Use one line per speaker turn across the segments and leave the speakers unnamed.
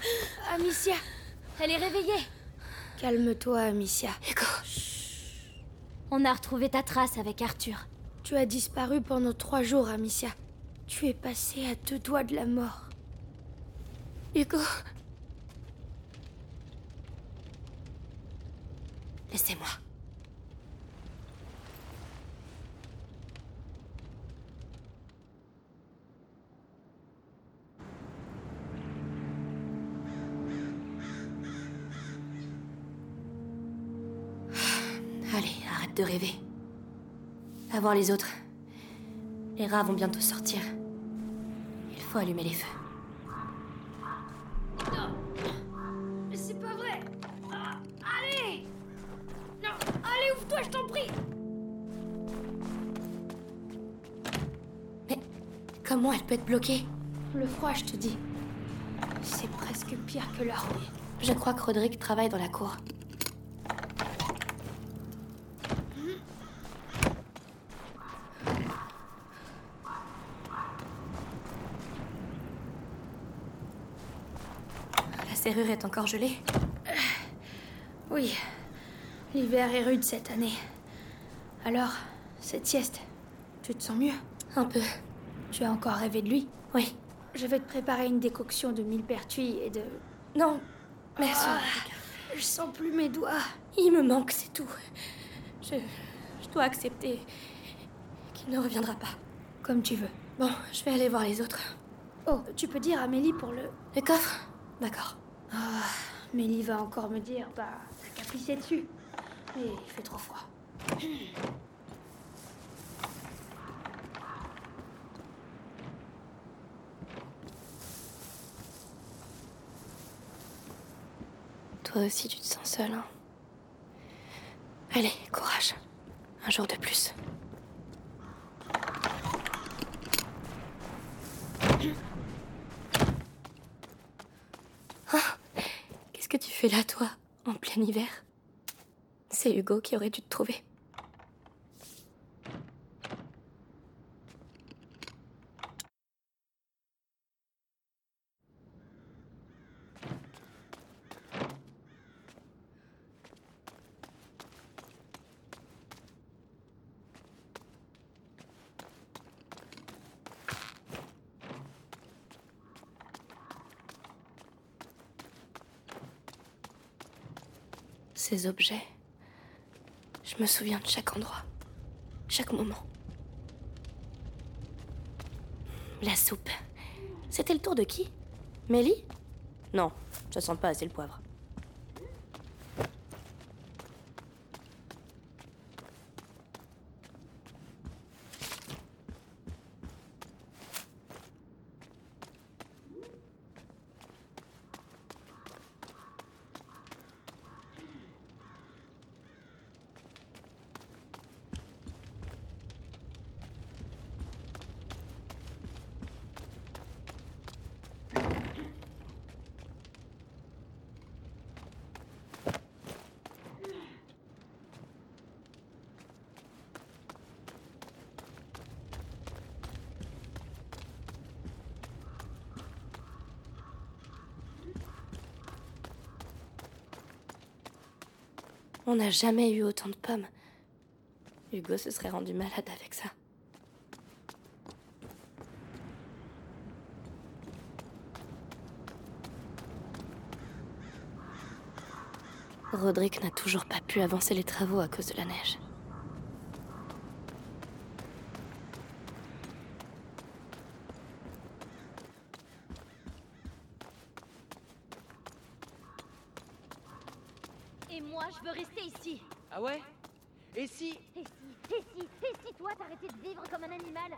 Amicia
Elle est réveillée
Calme-toi, Amicia.
Hugo
On a retrouvé ta trace avec Arthur.
Tu as disparu pendant trois jours, Amicia. Tu es passé à deux doigts de la mort.
Hugo Laissez-moi. De rêver. Va voir les autres. Les rats vont bientôt sortir. Il faut allumer les feux.
Mais c'est pas vrai Ah, Allez Non Allez, ouvre-toi, je t'en prie
Mais comment elle peut être bloquée?
Le froid, je te dis. C'est presque pire que la rouille.
Je crois que Roderick travaille dans la cour. Serrure est encore gelée.
Oui. L'hiver est rude cette année. Alors, cette sieste, tu te sens mieux?
Un peu.
Tu as encore rêvé de lui?
Oui.
Je vais te préparer une décoction de millepertuis et de...
Non. Merci.
Ah, je sens plus mes doigts.
Il me manque, c'est tout. Je, je dois accepter qu'il ne reviendra pas.
Comme tu veux.
Bon, je vais aller voir les autres.
Oh, tu peux dire à Mélie pour le...
Le coffre? D'accord.
Ah, Mélie va encore me dire, bah, t'as qu'à pisser dessus. Mais il fait trop froid.
Toi aussi, tu te sens seule, hein Allez, courage. Un jour de plus. Ah, Qu'est-ce que tu fais là, toi, en plein hiver C'est Hugo qui aurait dû te trouver. Objets, je me souviens de chaque endroit, chaque moment. La soupe. C'était le tour de qui? Mélie? Non, ça sent pas assez le poivre. On n'a jamais eu autant de pommes. Hugo se serait rendu malade avec ça. Roderick n'a toujours pas pu avancer les travaux à cause de la neige.
Et moi, je veux rester ici.
Ah ouais Et si
Et si, et si, et si toi t'arrêtais de vivre comme un animal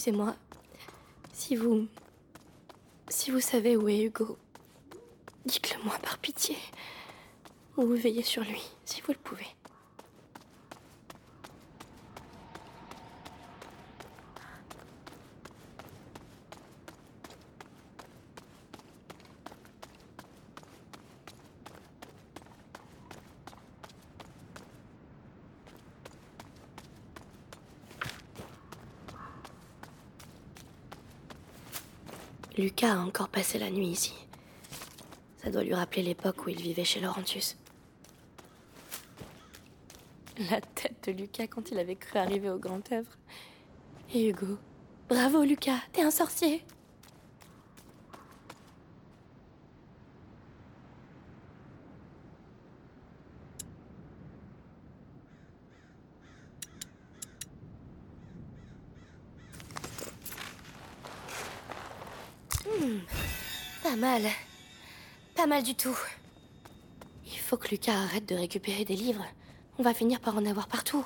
Excusez-moi. Si vous. Si vous savez où est Hugo, dites-le moi par pitié. Ou veillez sur lui, si vous le pouvez. Lucas a encore passé la nuit ici. Ça doit lui rappeler l'époque où il vivait chez Laurentius. La tête de Lucas quand il avait cru arriver au grand œuvre. Et Hugo. Bravo Lucas, t'es un sorcier. Hmm, pas mal. Pas mal du tout. Il faut que Lucas arrête de récupérer des livres. On va finir par en avoir partout.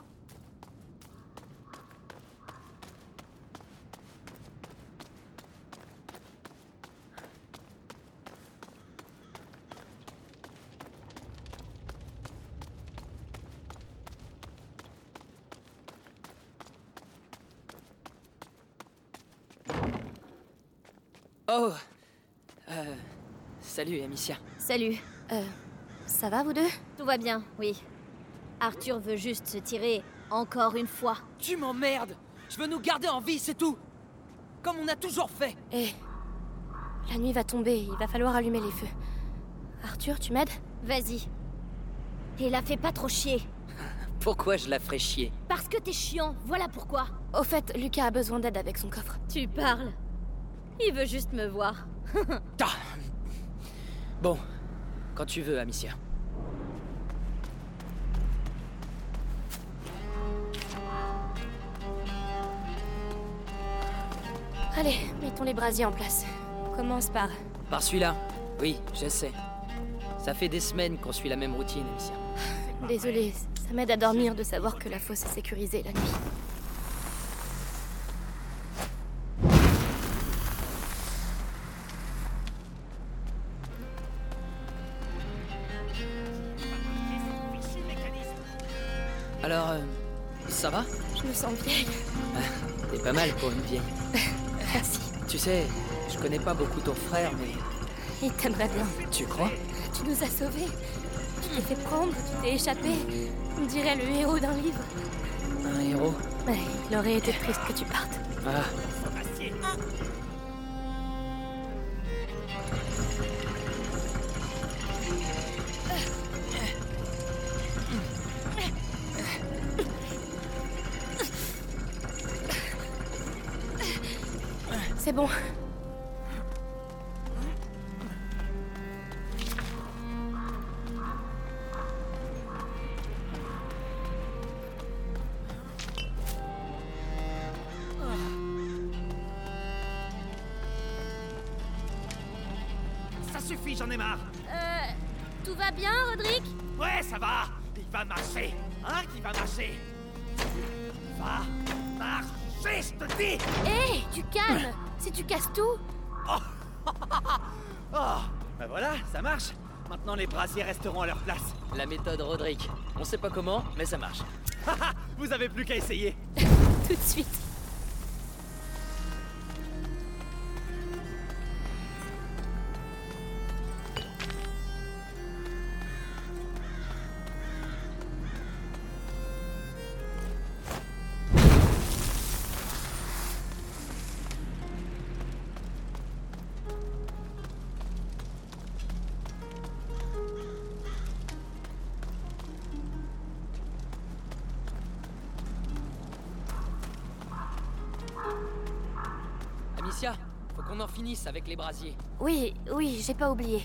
Oh Euh. Salut, Amicia.
Salut.
Euh, ça va vous deux?
Tout va bien, oui. Arthur veut juste se tirer encore une fois.
Tu m'emmerdes Je veux nous garder en vie, c'est tout Comme on a toujours fait
Eh, la nuit va tomber, il va falloir allumer les feux. Arthur, tu m'aides?
Vas-y. Et la fais pas trop chier.
Pourquoi je la ferais chier?
Parce que t'es chiant, voilà pourquoi.
Au fait, Lucas a besoin d'aide avec son coffre.
Tu parles. Il veut juste me voir.
Bon, quand tu veux, Amicia.
Allez, mettons les brasiers en place. On commence par...
Par celui-là Oui, je sais. Ça fait des semaines qu'on suit la même routine, Amicia.
Désolé, ça m'aide à dormir de savoir que la fosse est sécurisée la nuit. Sens vieille.
T'es pas mal pour une vieille.
Merci.
Tu sais, je connais pas beaucoup ton frère, mais
Il t'aimerait bien.
tu crois?
Tu nous as sauvés. Tu t'es fait prendre, tu t'es échappé. On dirait le héros d'un livre.
Un héros?
Ouais, il aurait été triste que tu partes.
Ah,
bon.
Brasiers resteront à leur place.
la méthode Roderick. On sait pas comment, mais ça marche.
Vous avez plus qu'à essayer
Tout de suite.
Qu'on en finisse avec les brasiers.
Oui, oui, j'ai pas oublié.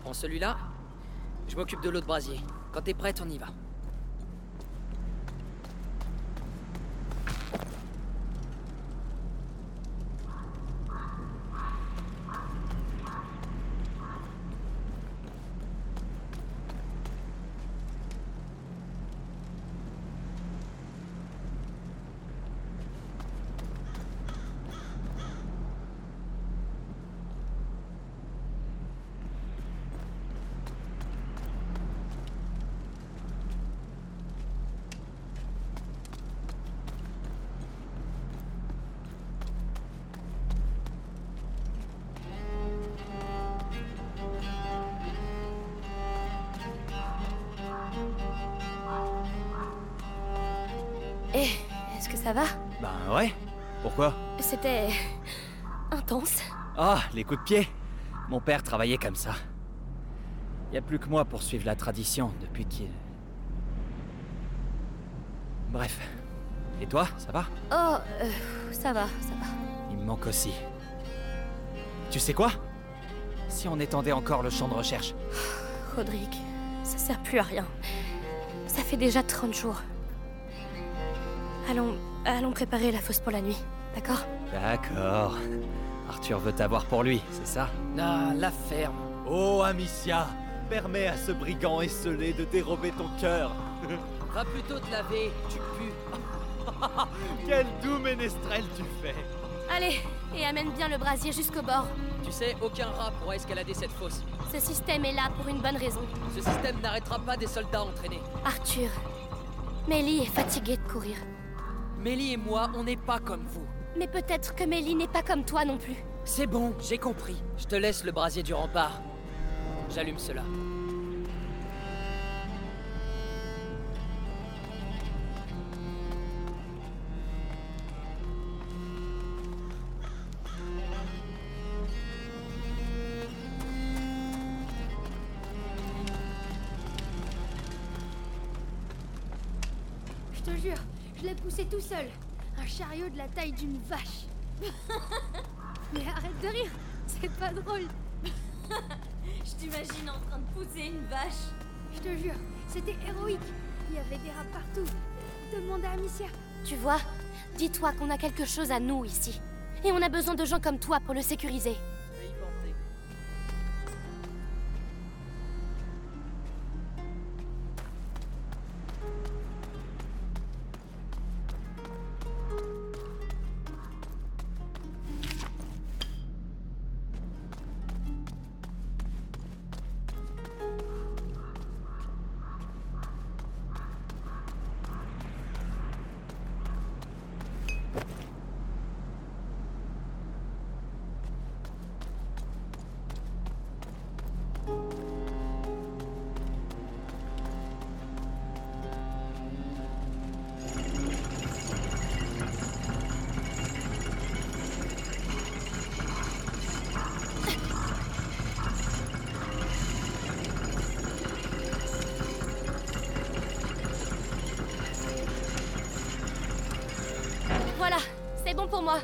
Prends celui-là. Je m'occupe de l'autre brasier. Quand t'es prête, on y va.
Coups de pied. Mon père travaillait comme ça. Y a plus que moi pour suivre la tradition depuis qu'il... Bref. Et toi, ça va?
Oh, euh, ça va, ça va.
Il me manque aussi. Tu sais quoi? Si on étendait encore le champ de recherche.
Rodrigue, ça sert plus à rien. Ça fait déjà 30 jours. Allons, allons préparer la fosse pour la nuit, d'accord?
D'accord. Arthur veut t'avoir pour lui, c'est ça?
Ah, la ferme.
Oh, Amicia, permets à ce brigand esselé de dérober ton cœur.
Va plutôt te laver, tu pues.
Quel doux ménestrel tu fais.
Allez, et amène bien le brasier jusqu'au bord.
Tu sais, aucun rat pourra escalader cette fosse.
Ce système est là pour une bonne raison.
Ce système n'arrêtera pas des soldats entraînés.
Arthur, Mélie est fatiguée de courir.
Mélie et moi, on n'est pas comme vous.
Mais peut-être que Mélie n'est pas comme toi non plus.
C'est bon, j'ai compris. Je te laisse le brasier du rempart. J'allume cela.
Je te jure, je l'ai poussé tout seul. Chariot de la taille d'une vache. Mais arrête de rire, c'est pas drôle.
Je t'imagine en train de pousser une vache.
Je te jure, c'était héroïque. Il y avait des rats partout. Demande à Amicia.
Tu vois Dis-toi qu'on a quelque chose à nous ici. Et on a besoin de gens comme toi pour le sécuriser. C'est bon pour moi.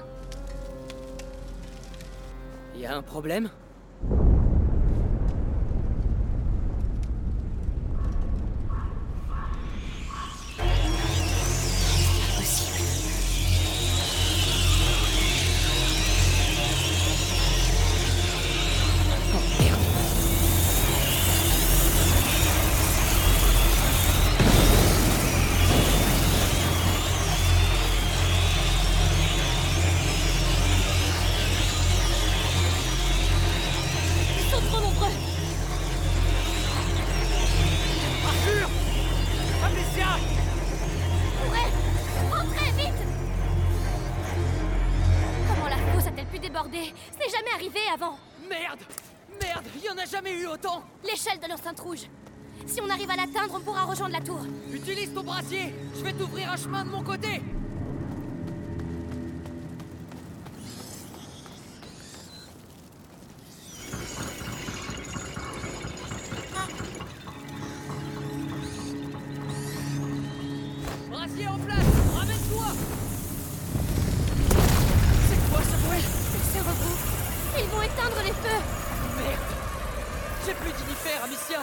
Y a un problème? Un chemin de mon côté Brasier en place Ramène-toi C'est quoi ce bruit
Ils se regroupent. Ils vont éteindre les feux.
Merde J'ai plus d'unifère, Amicia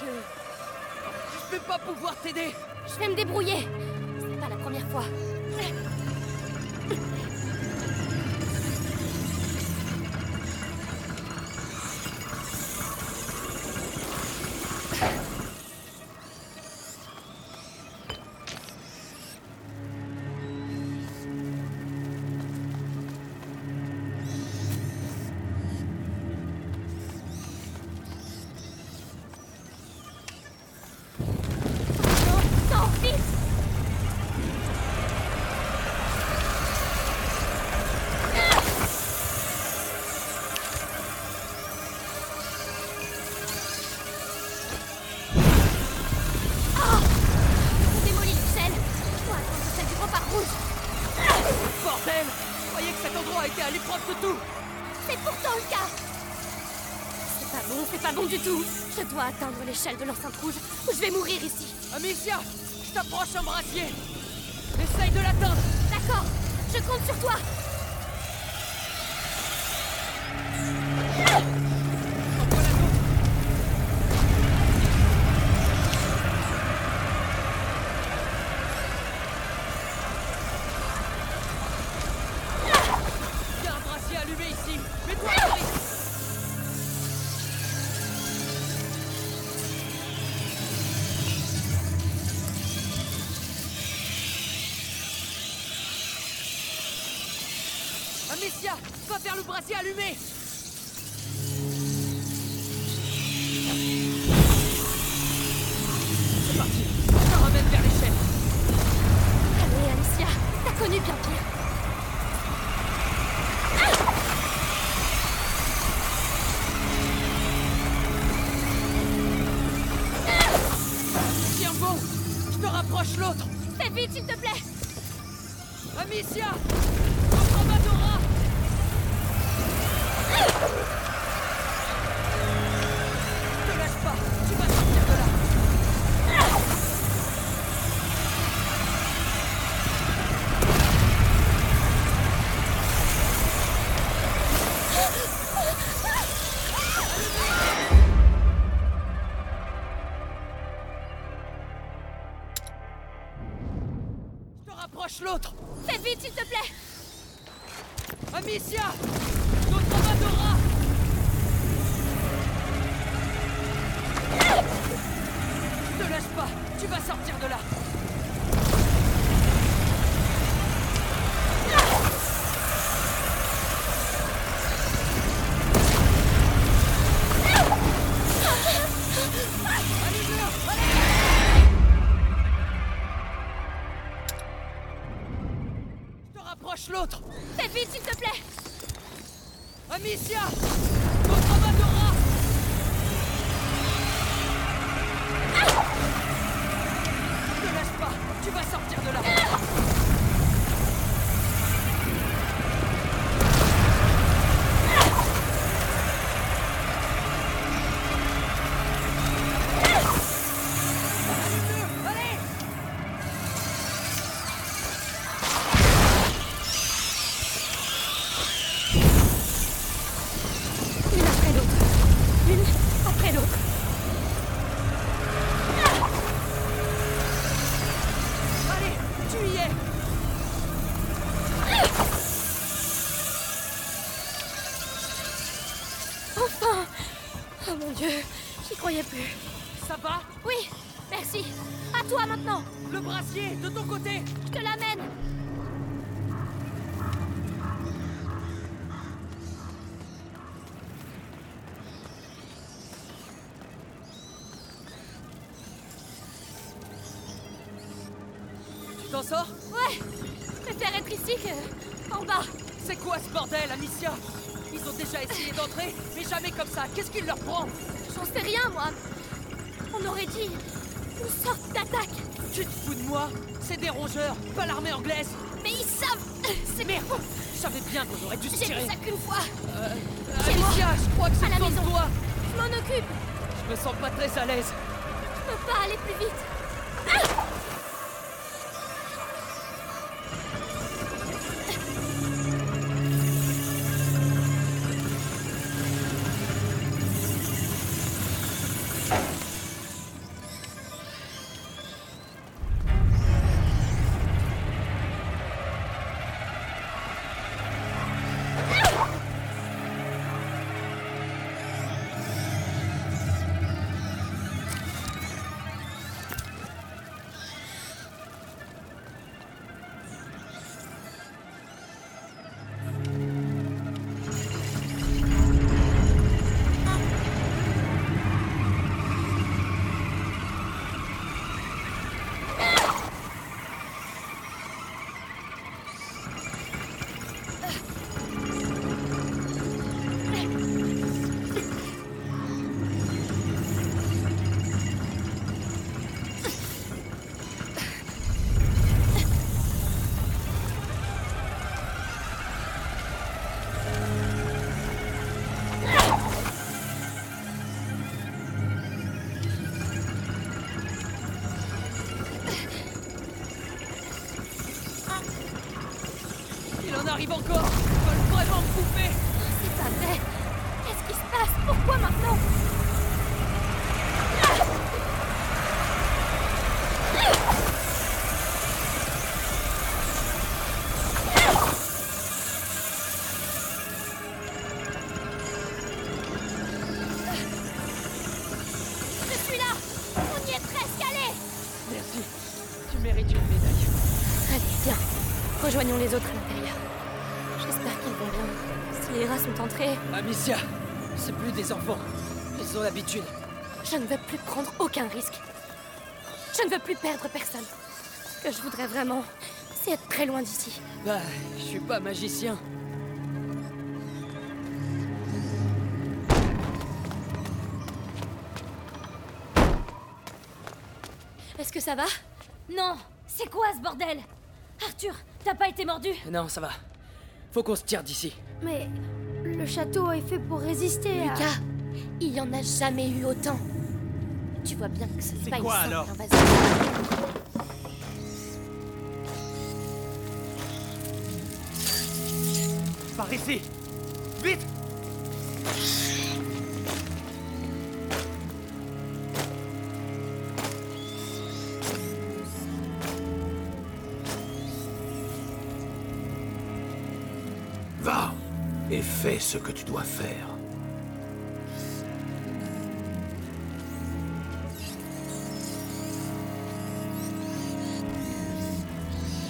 Je... Je vais pas pouvoir t'aider
Je vais me débrouiller. Première fois. Je
croyais que cet endroit était à l'épreuve de tout.
C'est pourtant le cas C'est pas bon, c'est pas bon du tout. Je dois atteindre l'échelle de l'enceinte rouge ou je vais mourir ici.
Amicia Je t'approche un brassier Essaye de l'atteindre.
D'accord, je compte sur toi
Je te rapproche l'autre.
Fais vite, s'il te plaît.
Amicia Amicia C'est quoi ce bordel, Amicia? Ils ont déjà essayé d'entrer, mais jamais comme ça. Qu'est-ce qu'il leur prend
J'en sais rien, moi. On aurait dit une sorte d'attaque.
Tu te fous de moi? C'est des rongeurs, pas l'armée anglaise
Mais ils savent. C'est
Merde Je savais bien qu'on aurait dû se
J'ai
tirer
vu ça qu'une fois.
Euh,
moi.
Alicia, je crois que c'est
la
sans
maison.
toi
Je m'en occupe.
Je me sens pas très à l'aise.
Je peux pas aller plus vite.
Arrive encore Amicia, c'est plus des enfants. Ils ont l'habitude.
je ne veux plus prendre aucun risque. Je ne veux plus perdre personne. Ce que je voudrais vraiment, c'est être très loin d'ici.
Bah, je suis pas magicien.
Est-ce que ça va?
Non C'est quoi ce bordel? Arthur, t'as pas été mordu?
Non, ça va. Faut qu'on se tire d'ici.
Mais le château est fait pour résister à...
Lucas, il y en a jamais eu autant. Tu vois bien que ce n'est pas
quoi,
une simple
alors
invasion.
Par ici Vite
fais ce que tu dois faire.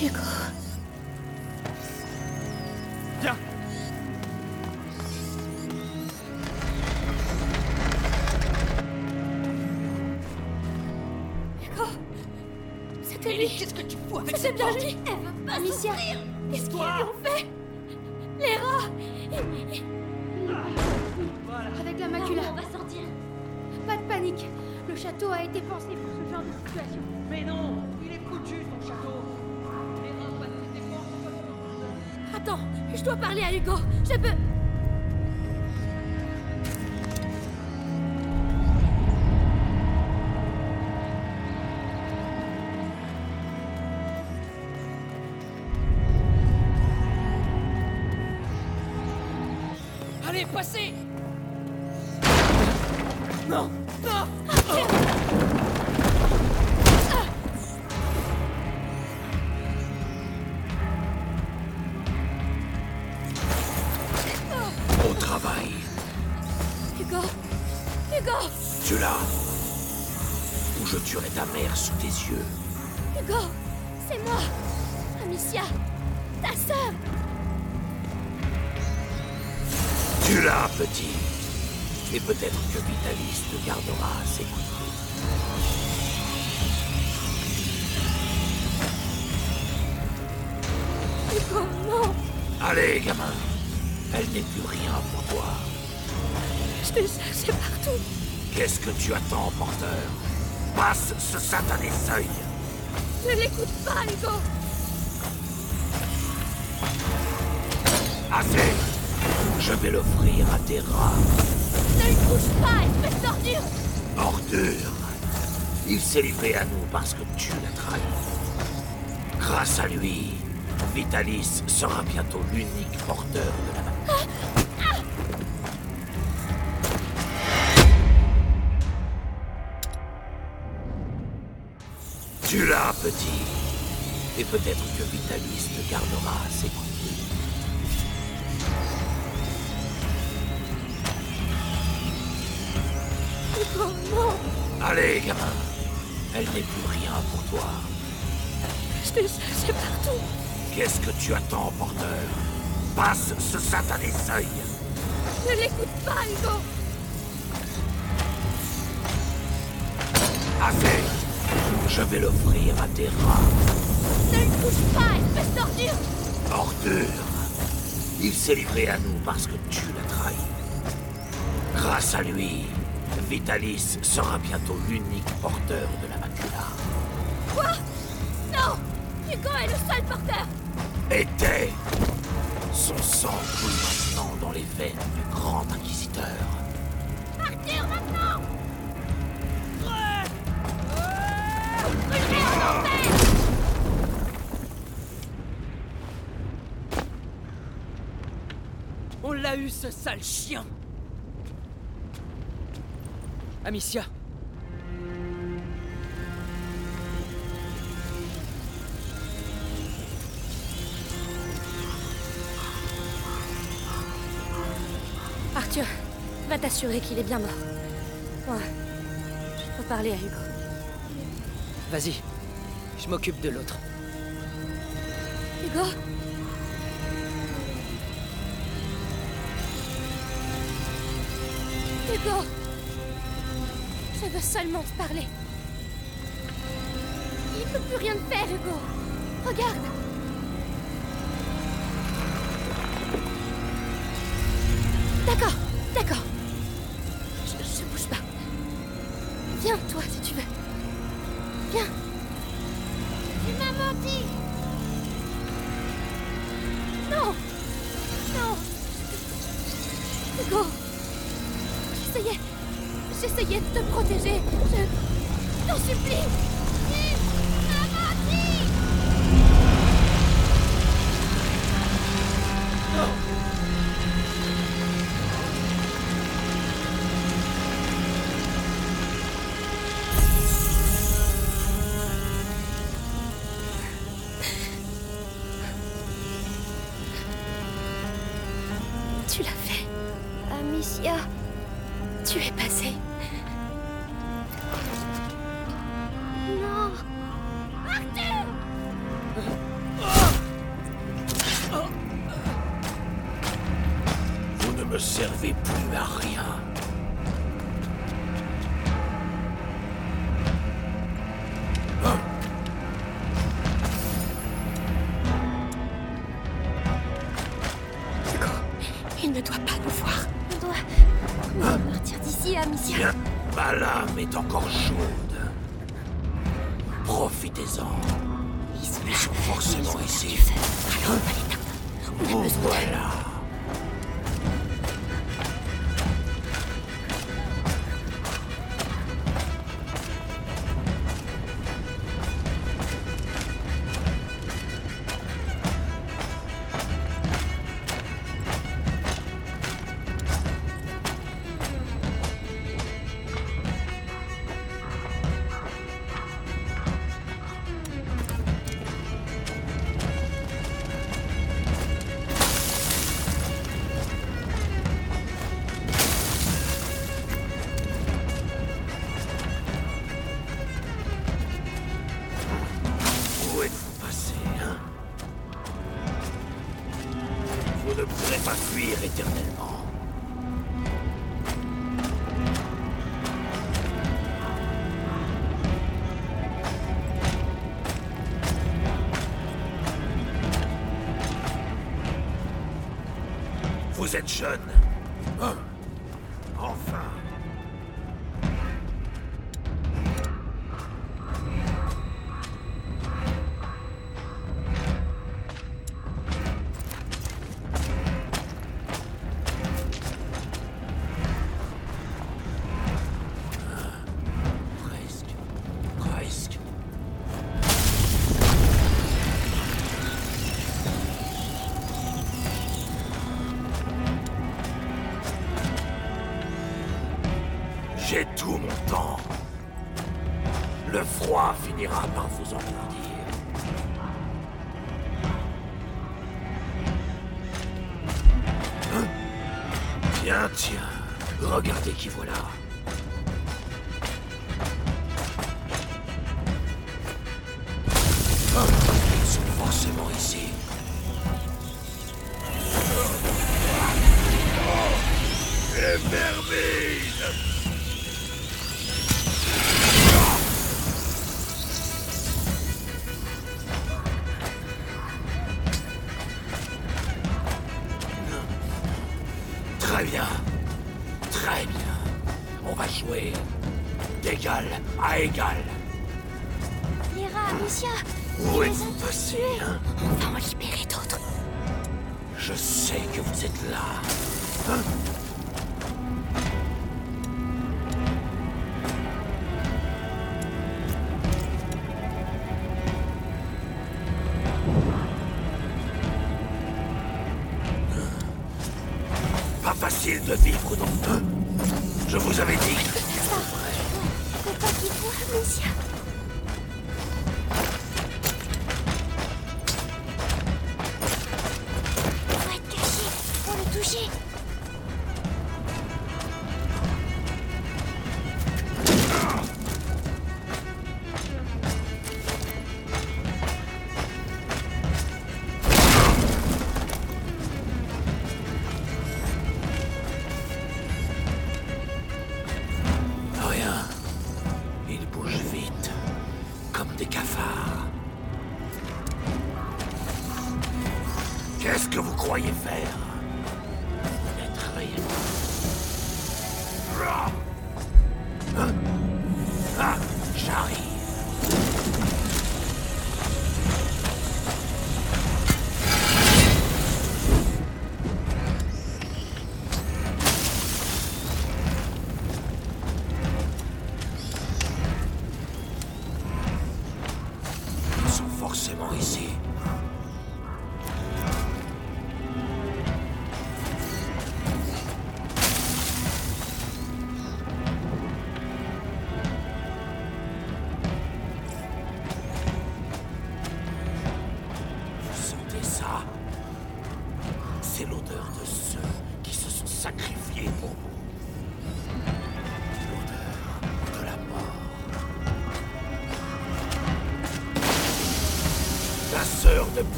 Hugo,
Viens
c'était lui.
Qu'est-ce que tu fous avec cette
bien
porte
lui.
Amicia
Qu'est-ce qu'ils ont fait
château a été pensé pour ce genre de situation.
Mais non Il est foutu, ton château
Attends, je dois parler à Hugo. Je peux. Moi Amicia Ta sœur
Tu l'as, petit. Et peut-être que Vitalis te gardera à ses côtés.
Hugo, non
Allez, gamin. Elle n'est plus rien pour toi.
Je t'ai cherché partout
Qu'est-ce que tu attends, porteur? Passe ce satané seuil.
Ne l'écoute pas, Hugo
Assez. Je vais l'offrir à tes rats.
Ne le touche pas, espèce d'ordure
Ordure. Il s'est livré à nous parce que tu l'as trahi. Grâce à lui, Vitalis sera bientôt l'unique porteur de petit. Et peut-être que Vitalis te gardera à ses côtés.
Hugo, non
Allez, gamin. Elle n'est plus rien pour toi.
Cherché partout
Qu'est-ce que tu attends, porteur? Passe ce satané seuil.
Ne l'écoute pas, Hugo
Assez. Je vais l'offrir à tes rats.
Ne le touche pas, espèce d'ordure
Ordure. Il s'est livré à nous parce que tu l'as trahi. Grâce à lui, Vitalis sera bientôt l'unique porteur de la macula.
Quoi? Non Hugo est le seul porteur
Était. Son sang coule maintenant dans les veines du grand inquisiteur.
ce sale chien Amicia
Arthur, va t'assurer qu'il est bien mort. Moi, je peux parler à Hugo.
Vas-y, je m'occupe de l'autre.
Hugo? Hugo Je veux seulement te parler. Il ne peut plus rien te faire, Hugo. Regarde tu l'as fait Amicia, tu es
passée. attention! J'ai tout mon temps. Le froid finira par vous engourdir. Hein tiens, tiens, regardez qui voilà. Facile de vivre dans deux. Je vous avais dit.
Faut pas qu'il voit, Amicia.
Forcément ici.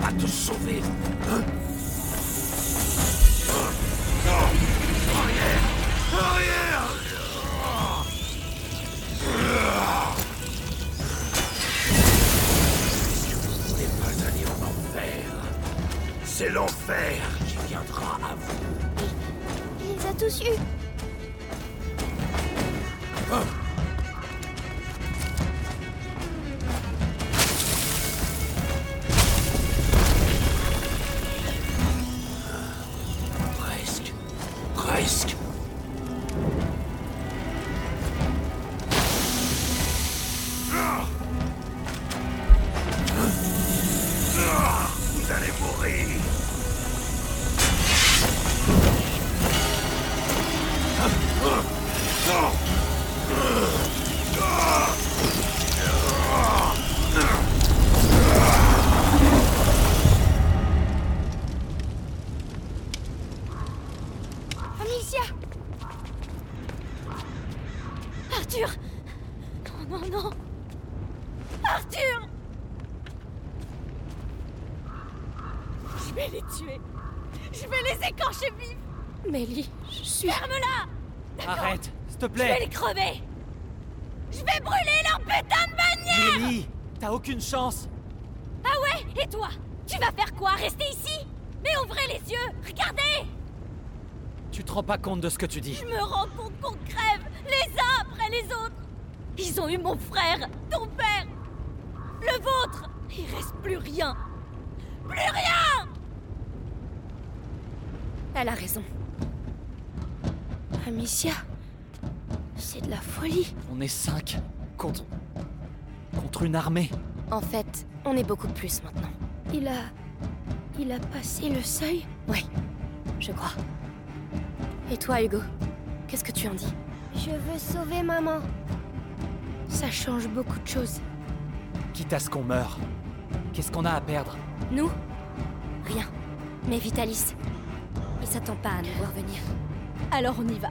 Ne pourra pas
Je vais les crever. Je vais brûler leur putain de bannière.
Lily T'as aucune chance.
Ah ouais Et toi Tu vas faire quoi? Rester ici? Mais ouvrez les yeux Regardez.
Tu te rends pas compte de ce que tu dis.
Je me rends compte qu'on crève les uns après les autres. Ils ont eu mon frère, ton père, le vôtre. Il reste plus rien. Plus rien.
Elle a raison. Amicia, c'est de la folie.
On est cinq contre... contre une armée.
En fait, on est beaucoup plus maintenant.
Il a... Il a passé le seuil?
Oui, je crois. Et toi, Hugo Qu'est-ce que tu en dis?
Je veux sauver maman. Ça change beaucoup de choses.
Quitte à ce qu'on meure. Qu'est-ce qu'on a à perdre?
Nous? Rien. Mais Vitalis, il s'attend pas à nous voir venir.
Alors on y va.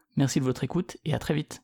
Merci de votre écoute et à très vite.